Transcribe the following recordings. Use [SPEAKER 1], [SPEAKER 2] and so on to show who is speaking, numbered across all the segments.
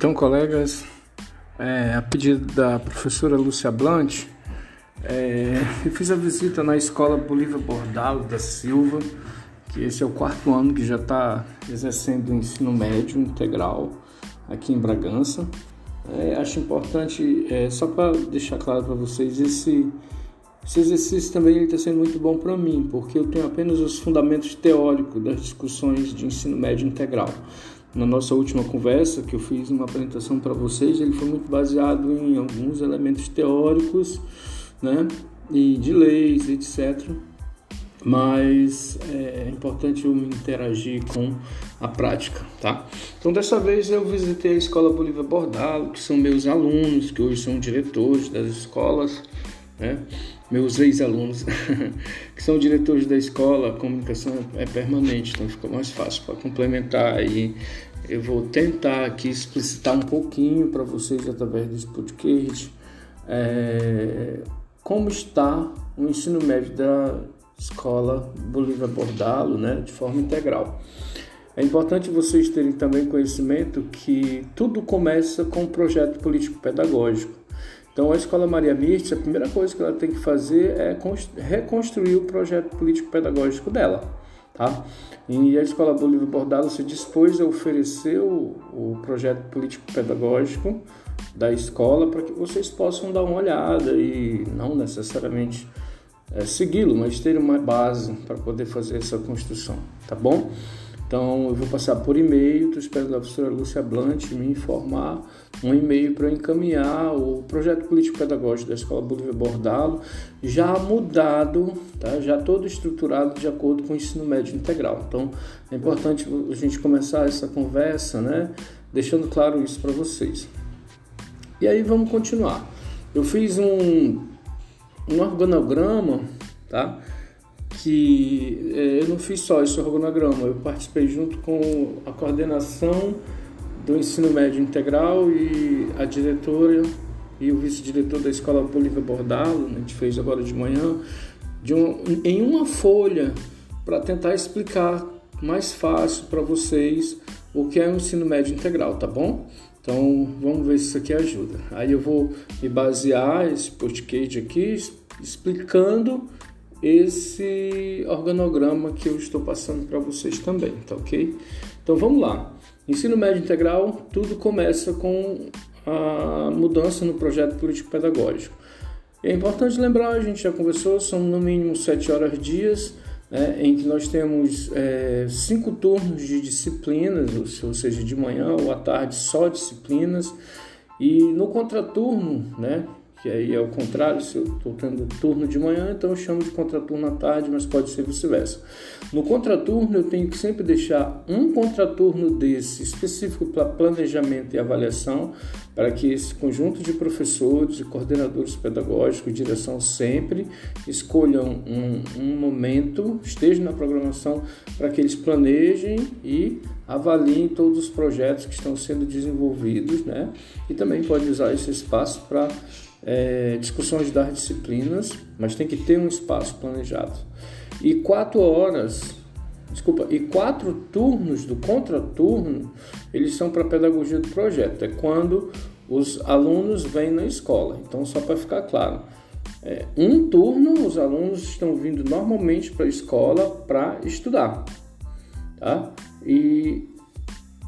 [SPEAKER 1] Então, colegas, é, a pedido da professora Lúcia Blanche, é, eu fiz a visita na escola Bolívia Bordalo da Silva, que esse é o quarto ano que já está exercendo o ensino médio integral aqui em Bragança. É, acho importante, é, só para deixar claro para vocês, esse, esse exercício também está sendo muito bom para mim, porque eu tenho apenas os fundamentos teóricos das discussões de ensino médio integral. Na nossa última conversa, que eu fiz uma apresentação para vocês, ele foi muito baseado em alguns elementos teóricos, né, e de leis, etc. Mas é, é importante eu interagir com a prática, tá? Então, dessa vez eu visitei a Escola Bolívia Bordalo, que são meus alunos, que hoje são diretores das escolas, né? meus ex-alunos, que são diretores da escola, a comunicação é permanente, então fica mais fácil para complementar aí. Eu vou tentar aqui explicitar um pouquinho para vocês através desse podcast é, como está o ensino médio da escola Bolívia Bordalo, né, de forma integral. É importante vocês terem também conhecimento que tudo começa com um projeto político-pedagógico. Então, a Escola Maria Mirtes, a primeira coisa que ela tem que fazer é reconstruir o projeto político-pedagógico dela. Tá? E a Escola Bolívia Bordado se dispôs a oferecer o, o projeto político-pedagógico da escola para que vocês possam dar uma olhada e não necessariamente é, segui-lo, mas ter uma base para poder fazer essa construção, tá bom? Então, eu vou passar por e-mail, estou esperando a professora Lúcia Blanche me informar um e-mail para encaminhar o projeto político-pedagógico da Escola Bolívia Bordalo, já mudado, tá? já todo estruturado de acordo com o ensino médio integral. Então, é importante a gente começar essa conversa, né? deixando claro isso para vocês. E aí, vamos continuar. Eu fiz um, um organograma, tá? Que é, eu não fiz só esse organograma, eu participei junto com a coordenação do ensino médio integral e a diretora e o vice-diretor da escola Bolívia Bordalo, né, a gente fez agora de manhã, de um, em uma folha para tentar explicar mais fácil para vocês o que é o ensino médio integral, tá bom? Então vamos ver se isso aqui ajuda. Aí eu vou me basear esse podcast aqui explicando esse organograma que eu estou passando para vocês também, tá ok? Então vamos lá. Ensino médio integral, tudo começa com a mudança no projeto político-pedagógico. É importante lembrar, a gente já conversou, são no mínimo sete horas dias, né, em que nós temos é, cinco turnos de disciplinas, ou seja, de manhã ou à tarde só disciplinas, e no contraturno, né, que aí é o contrário, se eu estou tendo turno de manhã, então eu chamo de contraturno à tarde, mas pode ser vice-versa. No contraturno, eu tenho que sempre deixar um contraturno desse específico para planejamento e avaliação, para que esse conjunto de professores e coordenadores pedagógicos, direção sempre escolham um, um momento, estejam na programação, para que eles planejem e avaliem todos os projetos que estão sendo desenvolvidos, né? E também pode usar esse espaço para é, discussões das disciplinas, mas tem que ter um espaço planejado. E quatro horas, desculpa, e quatro turnos do contraturno, eles são para pedagogia do projeto. É quando os alunos vêm na escola. Então, só para ficar claro, é, um turno os alunos estão vindo normalmente para a escola para estudar, tá? E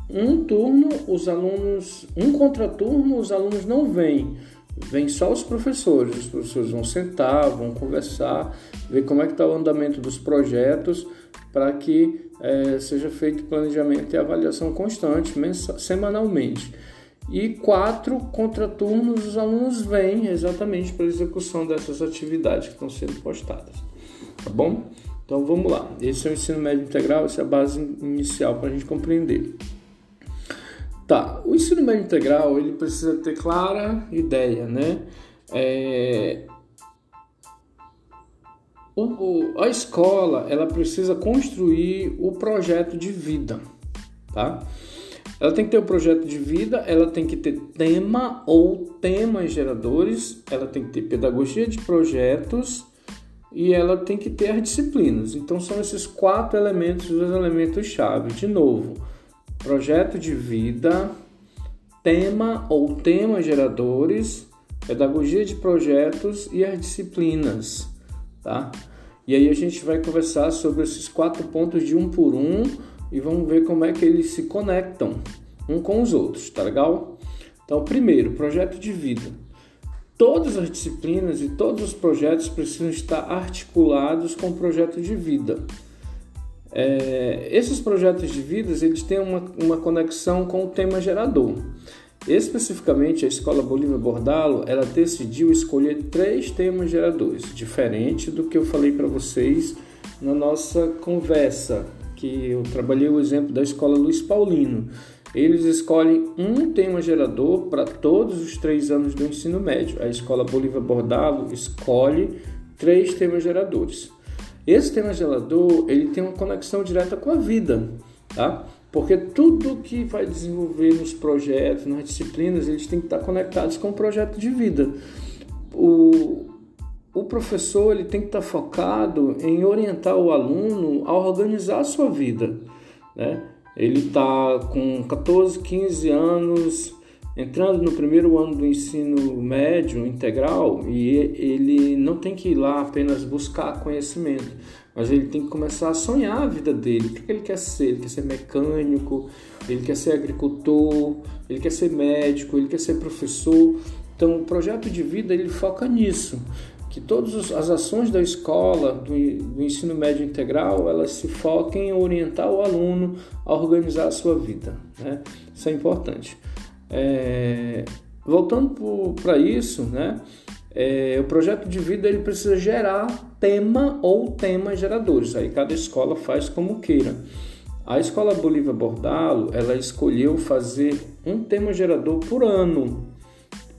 [SPEAKER 1] um turno os alunos, um contraturno os alunos não vêm vem só os professores. Os professores vão sentar, vão conversar, ver como é que está o andamento dos projetos para que é, seja feito planejamento e avaliação constante, semanalmente. E quatro contraturnos os alunos vêm exatamente para a execução dessas atividades que estão sendo postadas. Tá bom? Então vamos lá. Esse é o ensino médio integral, essa é a base inicial para a gente compreender. Tá, o ensino médio integral ele precisa ter clara ideia, né? É, o, o, a escola ela precisa construir o projeto de vida, tá? Ela tem que ter o um projeto de vida, ela tem que ter tema ou temas geradores, ela tem que ter pedagogia de projetos e ela tem que ter as disciplinas. Então são esses quatro elementos, os elementos chave. De novo, projeto de vida, tema ou temas geradores, pedagogia de projetos e as disciplinas, tá? E aí a gente vai conversar sobre esses quatro pontos de um por um e vamos ver como é que eles se conectam um com os outros, tá legal? Então, primeiro, projeto de vida. Todas as disciplinas e todos os projetos precisam estar articulados com o projeto de vida. É, esses projetos de vidas eles têm uma, uma conexão com o tema gerador. Especificamente, a Escola Bolívia Bordalo ela decidiu escolher três temas geradores, diferente do que eu falei para vocês na nossa conversa, que eu trabalhei o exemplo da Escola Luiz Paulino. Eles escolhem um tema gerador para todos os três anos do ensino médio. A Escola Bolívia Bordalo escolhe três temas geradores. Esse tema gerador ele tem uma conexão direta com a vida, tá? Porque tudo que vai desenvolver nos projetos, nas disciplinas, eles têm que estar conectados com o projeto de vida. O, o professor ele tem que estar focado em orientar o aluno a organizar a sua vida. Né? Ele está com 14, 15 anos, entrando no primeiro ano do ensino médio integral e ele não tem que ir lá apenas buscar conhecimento, mas ele tem que começar a sonhar a vida dele. O que ele quer ser? Ele quer ser mecânico, ele quer ser agricultor, ele quer ser médico, ele quer ser professor. Então, o projeto de vida ele foca nisso, que todas as ações da escola, do, do ensino médio integral, elas se foquem em orientar o aluno a organizar a sua vida. Né? Isso é importante. É, voltando para isso, né? É, o projeto de vida ele precisa gerar tema ou temas geradores. Aí cada escola faz como queira. A escola Bolívia Bordalo ela escolheu fazer um tema gerador por ano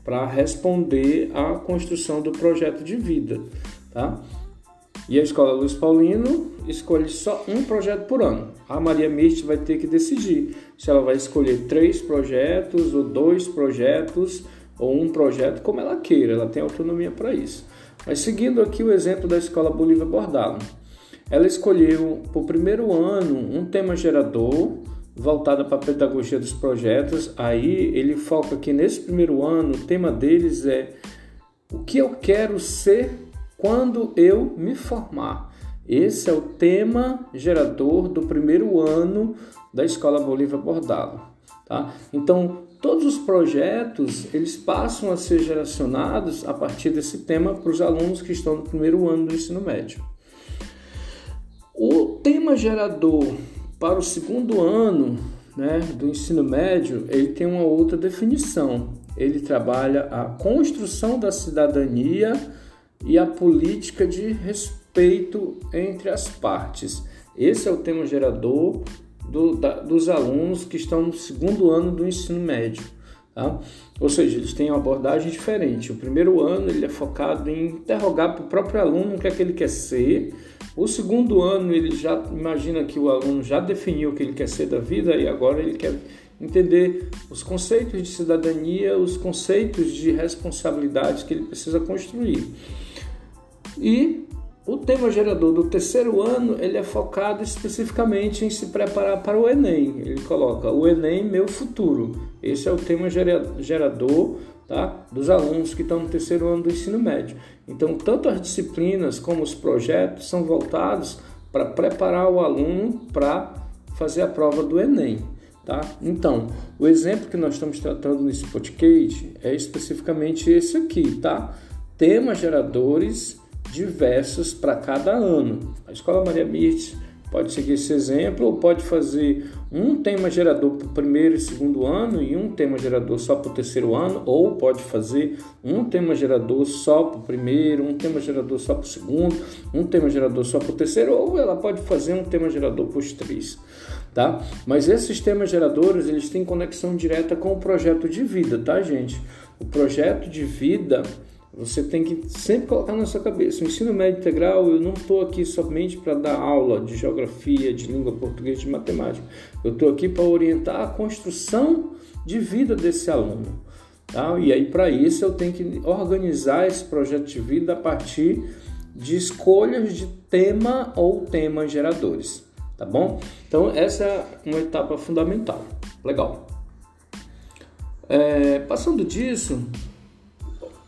[SPEAKER 1] para responder à construção do projeto de vida, tá? E a escola Luiz Paulino escolhe só um projeto por ano. A Maria Mirth vai ter que decidir se ela vai escolher três projetos ou dois projetos ou um projeto, como ela queira, ela tem autonomia para isso. Mas seguindo aqui o exemplo da escola Bolívia Bordalo, ela escolheu para o primeiro ano um tema gerador voltado para a pedagogia dos projetos. Aí ele foca que nesse primeiro ano o tema deles é o que eu quero ser quando eu me formar. Esse é o tema gerador do primeiro ano da Escola Bolívia Bordalo. Tá? Então, todos os projetos eles passam a ser geracionados a partir desse tema para os alunos que estão no primeiro ano do ensino médio. O tema gerador para o segundo ano né, do ensino médio ele tem uma outra definição. Ele trabalha a construção da cidadania e a política de respeito entre as partes. Esse é o tema gerador do, da, dos alunos que estão no segundo ano do ensino médio. Tá? Ou seja, eles têm uma abordagem diferente. O primeiro ano ele é focado em interrogar para o próprio aluno o que é que ele quer ser. O segundo ano ele já imagina que o aluno já definiu o que ele quer ser da vida e agora ele quer entender os conceitos de cidadania, os conceitos de responsabilidades que ele precisa construir. E o tema gerador do terceiro ano ele é focado especificamente em se preparar para o Enem. Ele coloca o Enem meu futuro. Esse é o tema gerador tá, dos alunos que estão no terceiro ano do ensino médio. Então, tanto as disciplinas como os projetos são voltados para preparar o aluno para fazer a prova do Enem. Tá? Então, o exemplo que nós estamos tratando nesse podcast é especificamente esse aqui, tá? Temas geradores diversos para cada ano. A Escola Maria Mirtes pode seguir esse exemplo ou pode fazer um tema gerador para o primeiro e segundo ano e um tema gerador só para o terceiro ano, ou pode fazer um tema gerador só para o primeiro, um tema gerador só para o segundo, um tema gerador só para o terceiro, ou ela pode fazer um tema gerador para os três. Tá? Mas esses temas geradores eles têm conexão direta com o projeto de vida, tá, gente? O projeto de vida você tem que sempre colocar na sua cabeça: o ensino médio integral, eu não estou aqui somente para dar aula de geografia, de língua portuguesa, de matemática. Eu estou aqui para orientar a construção de vida desse aluno. Tá? E aí, para isso, eu tenho que organizar esse projeto de vida a partir de escolhas de tema ou temas geradores. Tá bom? Então, essa é uma etapa fundamental. Legal. É, passando disso,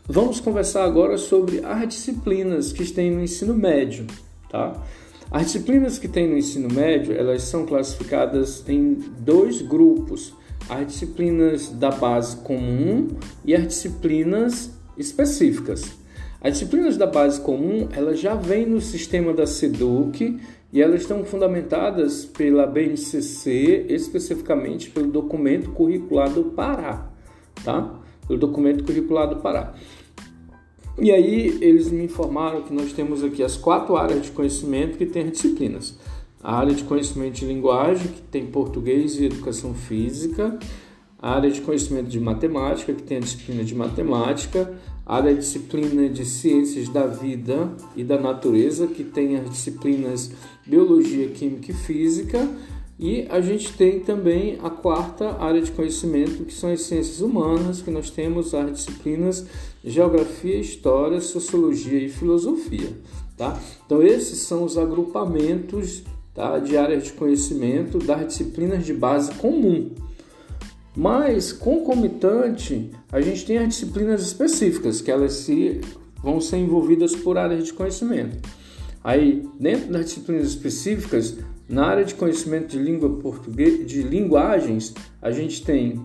[SPEAKER 1] vamos conversar agora sobre as disciplinas que tem no ensino médio, tá? As disciplinas que tem no ensino médio, elas são classificadas em dois grupos: as disciplinas da base comum e as disciplinas específicas. As disciplinas da base comum, elas já vêm no sistema da SEDUC e elas estão fundamentadas pela BNCC, especificamente pelo documento curricular do Pará, tá? Pelo documento curricular do Pará. E aí eles me informaram que nós temos aqui as quatro áreas de conhecimento que têm as disciplinas. A área de conhecimento de linguagem, que tem português e educação física. A área de conhecimento de matemática, que tem a disciplina de matemática. A área de disciplina de ciências da vida e da natureza, que tem as disciplinas biologia, química e física e a gente tem também a quarta área de conhecimento, que são as ciências humanas, que nós temos as disciplinas Geografia, História, Sociologia e Filosofia. Tá? Então, esses são os agrupamentos tá, de áreas de conhecimento das disciplinas de base comum. Mas, concomitante, a gente tem as disciplinas específicas, que elas se, vão ser envolvidas por áreas de conhecimento. Aí, dentro das disciplinas específicas, na área de conhecimento de língua portuguesa, de linguagens, a gente tem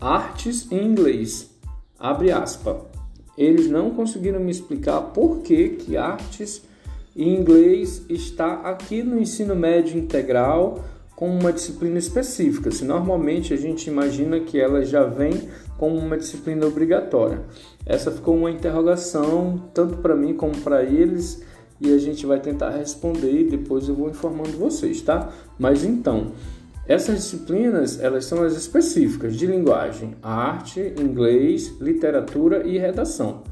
[SPEAKER 1] artes em inglês. Abre aspas. Eles não conseguiram me explicar por que, que artes em inglês está aqui no ensino médio integral com uma disciplina específica. Se normalmente a gente imagina que ela já vem como uma disciplina obrigatória. Essa ficou uma interrogação tanto para mim como para eles e a gente vai tentar responder e depois eu vou informando vocês, tá? Mas então, essas disciplinas, elas são as específicas de linguagem, arte, inglês, literatura e redação.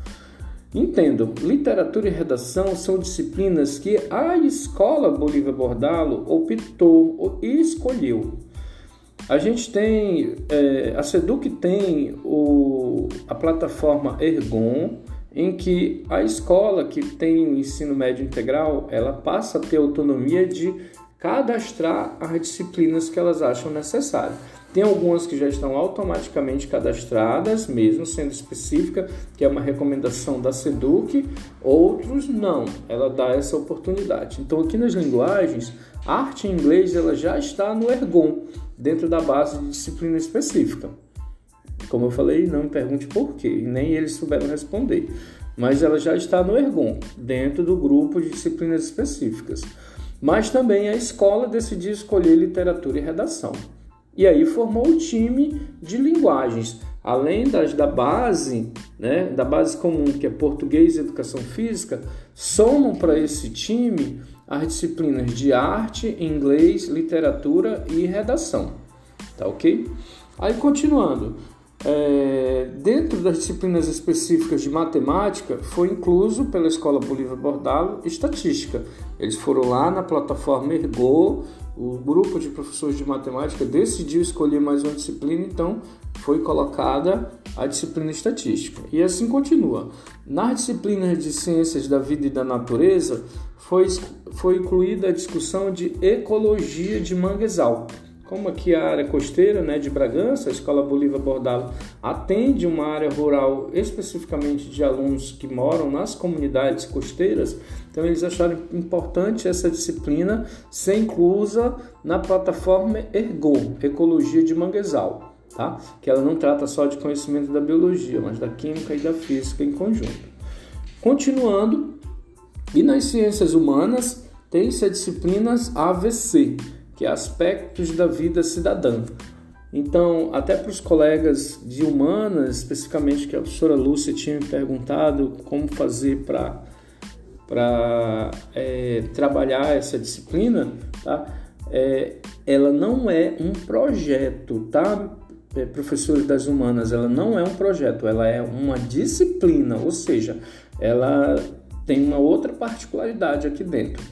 [SPEAKER 1] Entendam, literatura e redação são disciplinas que a escola Bolívia Bordalo optou e escolheu. A gente tem, é, a SEDUC tem o, a plataforma Ergon, em que a escola que tem o ensino médio integral, ela passa a ter autonomia de cadastrar as disciplinas que elas acham necessárias. Tem algumas que já estão automaticamente cadastradas, mesmo sendo específica, que é uma recomendação da SEDUC, outros não, ela dá essa oportunidade. Então, aqui nas linguagens, a arte em inglês ela já está no Ergon, dentro da base de disciplina específica. Como eu falei, não me pergunte por quê, nem eles souberam responder. Mas ela já está no Ergon, dentro do grupo de disciplinas específicas. Mas também a escola decidiu escolher literatura e redação. E aí formou o time de linguagens, além das da base, né, da base comum, que é português e educação física, somam para esse time as disciplinas de arte, inglês, literatura e redação. Tá ok? Aí continuando, é, dentro das disciplinas específicas de matemática, foi incluso pela Escola Bolívar Bordalo estatística. Eles foram lá na plataforma Ergo, o grupo de professores de matemática decidiu escolher mais uma disciplina, então foi colocada a disciplina estatística. E assim continua. Nas disciplinas de ciências da vida e da natureza, foi, foi incluída a discussão de ecologia de manguezal como aqui a área costeira né, de Bragança, a Escola Bolívar Bordalo atende uma área rural especificamente de alunos que moram nas comunidades costeiras, então eles acharam importante essa disciplina ser inclusa na plataforma Ergo, Ecologia de Manguezal, tá? que ela não trata só de conhecimento da biologia, mas da química e da física em conjunto. Continuando, e nas ciências humanas tem-se as disciplinas AVC, que é aspectos da vida cidadã. Então, até para os colegas de humanas, especificamente que a professora Lúcia tinha me perguntado como fazer para para é, trabalhar essa disciplina, tá? É, ela não é um projeto, tá? É, professores das humanas, ela não é um projeto, ela é uma disciplina, ou seja, ela tem uma outra particularidade aqui dentro.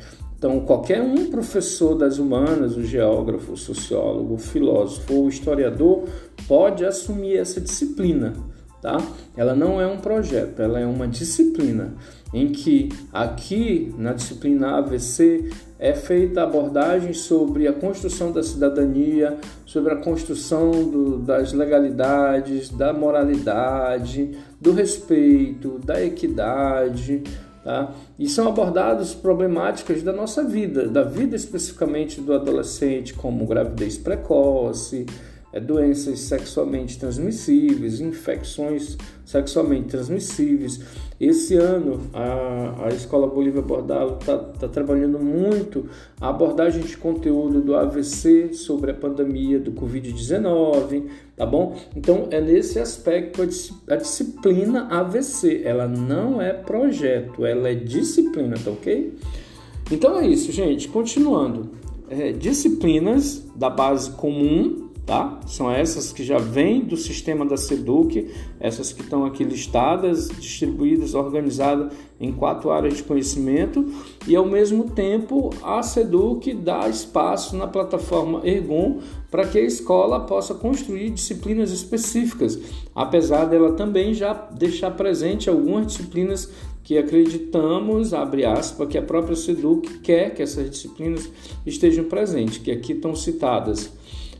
[SPEAKER 1] Então, qualquer um professor das humanas, o geógrafo, o sociólogo, o filósofo ou o historiador pode assumir essa disciplina, tá? Ela não é um projeto, ela é uma disciplina em que aqui na disciplina AVC é feita abordagem sobre a construção da cidadania, sobre a construção do, das legalidades, da moralidade, do respeito, da equidade, Tá? E são abordadas problemáticas da nossa vida, da vida especificamente do adolescente, como gravidez precoce, é, doenças sexualmente transmissíveis, infecções sexualmente transmissíveis. Esse ano a, a Escola Bolívia Bordalo está tá trabalhando muito a abordagem de conteúdo do AVC sobre a pandemia do Covid-19, tá bom? Então é nesse aspecto a, disciplina AVC, ela não é projeto, ela é disciplina, tá ok? Então é isso, gente. Continuando, é, disciplinas da base comum tá? São essas que já vêm do sistema da SEDUC, essas que estão aqui listadas, distribuídas, organizadas em quatro áreas de conhecimento e ao mesmo tempo a SEDUC dá espaço na plataforma Ergon para que a escola possa construir disciplinas específicas, apesar dela também já deixar presente algumas disciplinas que acreditamos, abre aspas, que a própria SEDUC quer que essas disciplinas estejam presentes, que aqui estão citadas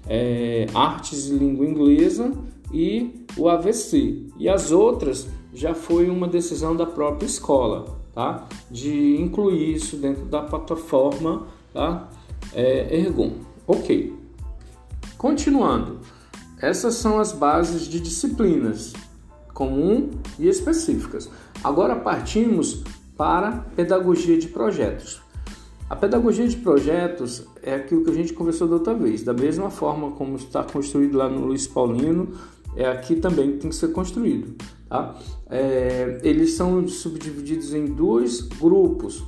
[SPEAKER 1] é, Artes e Língua Inglesa e o AVC. E as outras já foi uma decisão da própria escola, tá? De incluir isso dentro da plataforma, tá? É, Ergon. Ok. Continuando, essas são as bases de disciplinas comum e específicas. Agora partimos para pedagogia de projetos. A pedagogia de projetos é aquilo que a gente conversou da outra vez. Da mesma forma como está construído lá no Luiz Paulino, é aqui também que tem que ser construído. Tá? É, eles são subdivididos em dois grupos.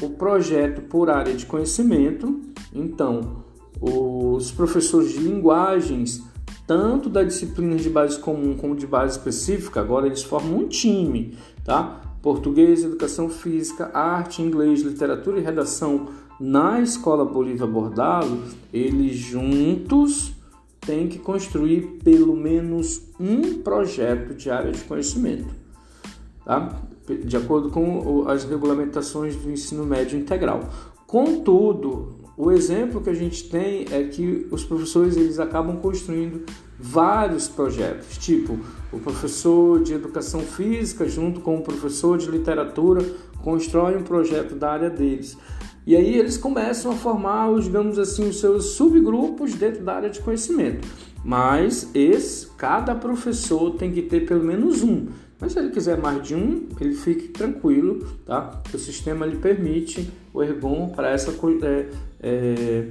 [SPEAKER 1] O projeto por área de conhecimento, então os professores de linguagens, tanto da disciplina de base comum como de base específica, agora eles formam um time, tá? Português, educação física, arte, inglês, literatura e redação na Escola Bolívia Bordalo, eles juntos têm que construir pelo menos um projeto de área de conhecimento, tá? de acordo com as regulamentações do ensino médio integral. Contudo, o exemplo que a gente tem é que os professores eles acabam construindo vários projetos, tipo o professor de educação física junto com o professor de literatura constrói um projeto da área deles. E aí eles começam a formar, digamos assim, os seus subgrupos dentro da área de conhecimento. Mas esse, cada professor tem que ter pelo menos um. Mas se ele quiser mais de um, ele fique tranquilo, tá? O sistema lhe permite o Ergon para essa é, é,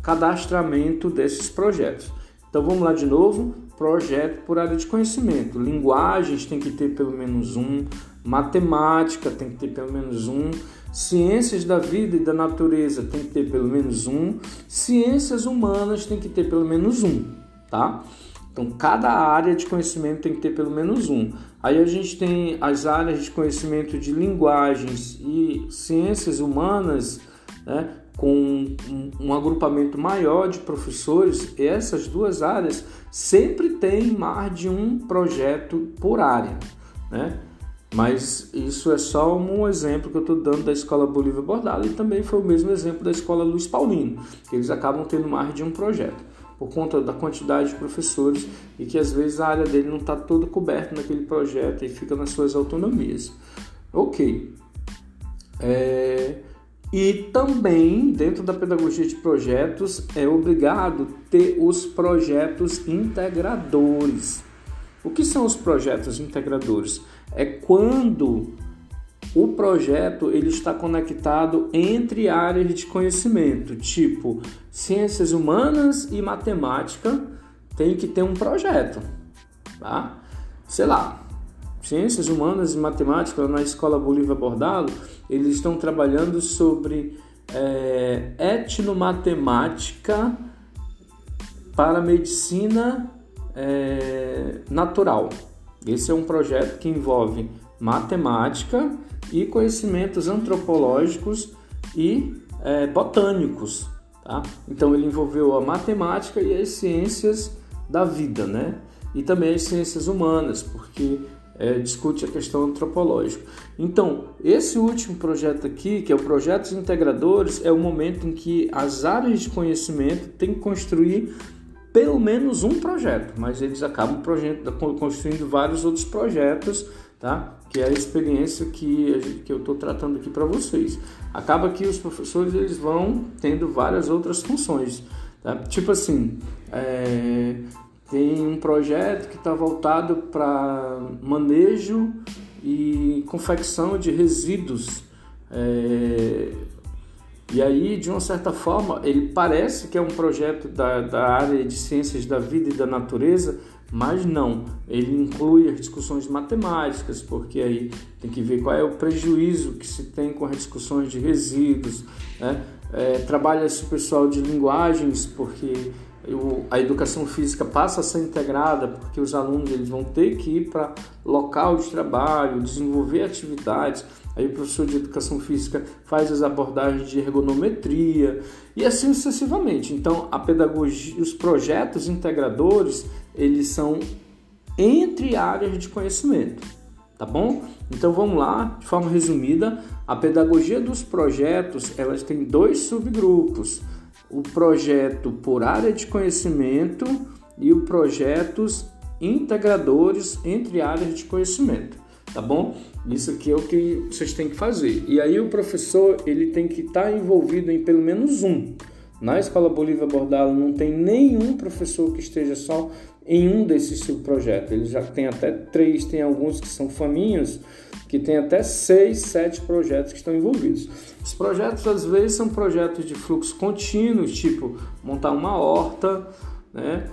[SPEAKER 1] cadastramento desses projetos. Então vamos lá de novo. Projeto por área de conhecimento. Linguagens tem que ter pelo menos um. Matemática tem que ter pelo menos um. Ciências da vida e da natureza tem que ter pelo menos um. Ciências humanas tem que ter pelo menos um, tá? Então, cada área de conhecimento tem que ter pelo menos um. Aí a gente tem as áreas de conhecimento de linguagens e ciências humanas, né, com um, agrupamento maior de professores. Essas duas áreas sempre tem mais de um projeto por área, né? Mas isso é só um exemplo que eu estou dando da Escola Bolívia Bordalo e também foi o mesmo exemplo da Escola Luiz Paulino, que eles acabam tendo mais de um projeto por conta da quantidade de professores e que às vezes a área dele não está toda coberta naquele projeto e fica nas suas autonomias. Ok. É... E também, dentro da pedagogia de projetos, é obrigado ter os projetos integradores. O que são os projetos integradores? É quando o projeto ele está conectado entre áreas de conhecimento, tipo ciências humanas e matemática, tem que ter um projeto, tá? Sei lá, ciências humanas e matemática na Escola Bolívia Bordalo, eles estão trabalhando sobre é, etnomatemática para medicina é, natural. Esse é um projeto que envolve matemática e conhecimentos antropológicos e é, botânicos. Tá? Então ele envolveu a matemática e as ciências da vida, né? e também as ciências humanas, porque é, discute a questão antropológica. Então, esse último projeto aqui, que é o Projetos Integradores, é o momento em que as áreas de conhecimento têm que construir pelo menos um projeto, mas eles acabam construindo vários outros projetos, tá? que é a experiência que, que eu estou tratando aqui para vocês. Acaba que os professores eles vão tendo várias outras funções. Tá? Tipo assim, é, tem um projeto que está voltado para manejo e confecção de resíduos. É, e aí, de uma certa forma, ele parece que é um projeto da, da área de ciências da vida e da natureza, mas não, ele inclui as discussões matemáticas, porque aí tem que ver qual é o prejuízo que se tem com as discussões de resíduos, né? É, trabalha esse pessoal de linguagens, porque a educação física passa a ser integrada, porque os alunos eles vão ter que ir para local de trabalho, desenvolver atividades. Aí o professor de educação física faz as abordagens de ergonometria e assim sucessivamente. Então, a pedagogia, os projetos integradores, eles são entre áreas de conhecimento, tá bom? Então vamos lá, de forma resumida, a pedagogia dos projetos, elas tem dois subgrupos: o projeto por área de conhecimento e o projetos integradores entre áreas de conhecimento, tá bom? Isso aqui é o que vocês têm que fazer. E aí o professor, ele tem que estar tá envolvido em pelo menos um. Na Escola Bolívia Bordalo não tem nenhum professor que esteja só em um desses subprojetos. Ele já tem até três, tem alguns que são faminhos, que tem até seis, sete projetos que estão envolvidos. Os projetos às vezes são projetos de fluxo contínuo, tipo montar uma horta, né?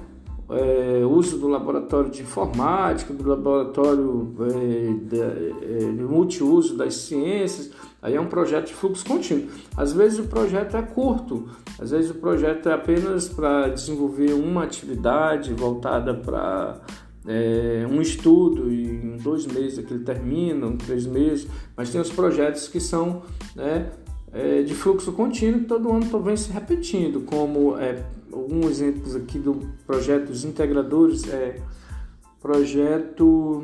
[SPEAKER 1] É, uso do laboratório de informática, do laboratório é, de, é, de multiuso das ciências, aí é um projeto de fluxo contínuo. Às vezes o projeto é curto, às vezes o projeto é apenas para desenvolver uma atividade voltada para é, um estudo em dois meses aquilo termina, em três meses, mas tem os projetos que são né, é, de fluxo contínuo que todo ano vem se repetindo, como é, alguns exemplos aqui do projetos integradores, é projeto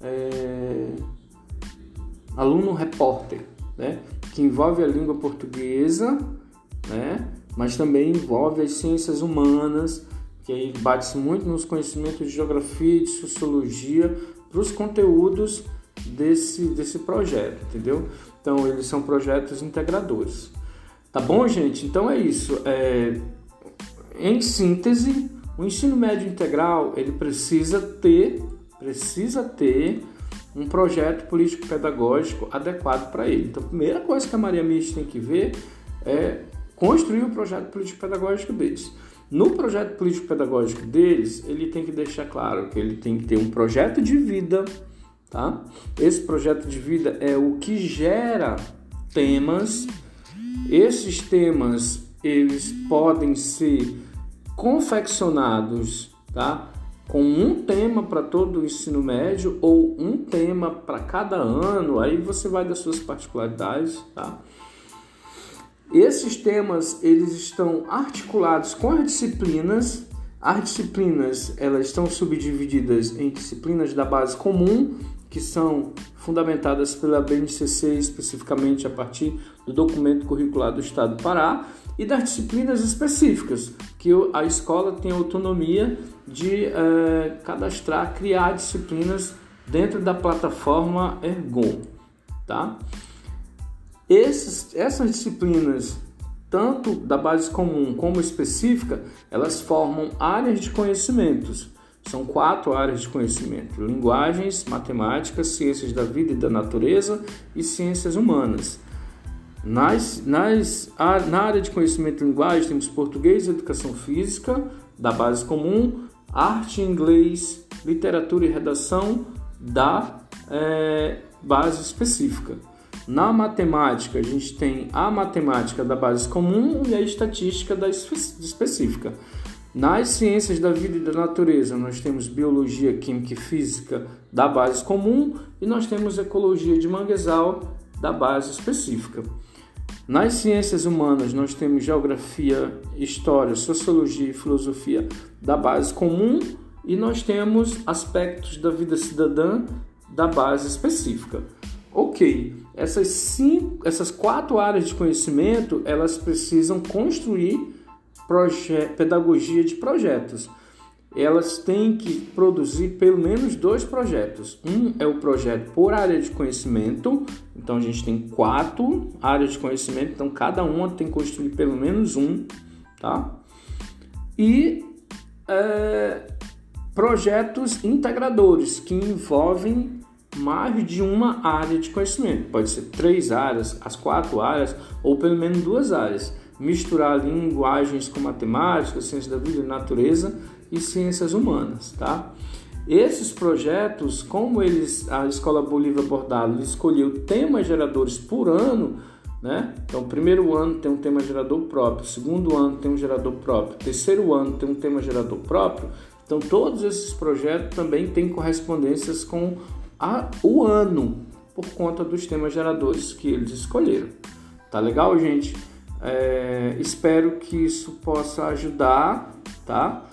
[SPEAKER 1] é, aluno repórter, né, que envolve a língua portuguesa, né, mas também envolve as ciências humanas, que aí bate-se muito nos conhecimentos de geografia e de sociologia para os conteúdos desse, desse projeto, entendeu? Então, eles são projetos integradores. Tá bom, gente? Então é isso. É, em síntese, o ensino médio integral ele precisa ter, precisa ter um projeto político-pedagógico adequado para ele. Então, a primeira coisa que a Maria Mich tem que ver é construir o projeto político-pedagógico deles. No projeto político-pedagógico deles, ele tem que deixar claro que ele tem que ter um projeto de vida, tá? Esse projeto de vida é o que gera temas. Esses temas, eles podem ser confeccionados, tá? Com um tema para todo o ensino médio ou um tema para cada ano, aí você vai das suas particularidades, tá? Esses temas eles estão articulados com as disciplinas. As disciplinas elas estão subdivididas em disciplinas da base comum, que são fundamentadas pela BNCC especificamente a partir do documento curricular do Estado do Pará, e das disciplinas específicas, que a escola tem autonomia de é, cadastrar, criar disciplinas dentro da plataforma Ergon, tá? Esses, essas disciplinas, tanto da base comum como específica, elas formam áreas de conhecimentos. São quatro áreas de conhecimento: linguagens, matemática, ciências da vida e da natureza e ciências humanas. Nas, nas, a, na área de conhecimento de linguagem, temos português educação física, da base comum, arte inglês, literatura e redação, da é, base específica. Na matemática, a gente tem a matemática da base comum e a estatística da específica. Nas ciências da vida e da natureza, nós temos biologia, química e física da base comum e nós temos ecologia de manguezal da base específica. Nas ciências humanas, nós temos geografia, história, sociologia e filosofia da base comum e nós temos aspectos da vida cidadã da base específica. Ok, essas cinco, essas quatro áreas de conhecimento elas precisam construir pedagogia de projetos. Elas têm que produzir pelo menos dois projetos. Um é o projeto por área de conhecimento, então a gente tem quatro áreas de conhecimento, então cada uma tem que construir pelo menos um, tá? E é, projetos integradores que envolvem mais de uma área de conhecimento. Pode ser três áreas, as quatro áreas ou pelo menos duas áreas. Misturar linguagens com matemática, ciência da vida natureza e ciências humanas, tá? Esses projetos, como eles, a Escola Bolívar Bordalo escolheu temas geradores por ano, né? Então, primeiro ano tem um tema gerador próprio, segundo ano tem um gerador próprio, terceiro ano tem um tema gerador próprio. Então, todos esses projetos também têm correspondências com a, o ano, por conta dos temas geradores que eles escolheram. Tá legal, gente? É, espero que isso possa ajudar, tá?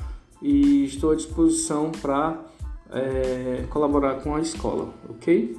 [SPEAKER 1] E estou à disposição para é, colaborar com a escola, ok?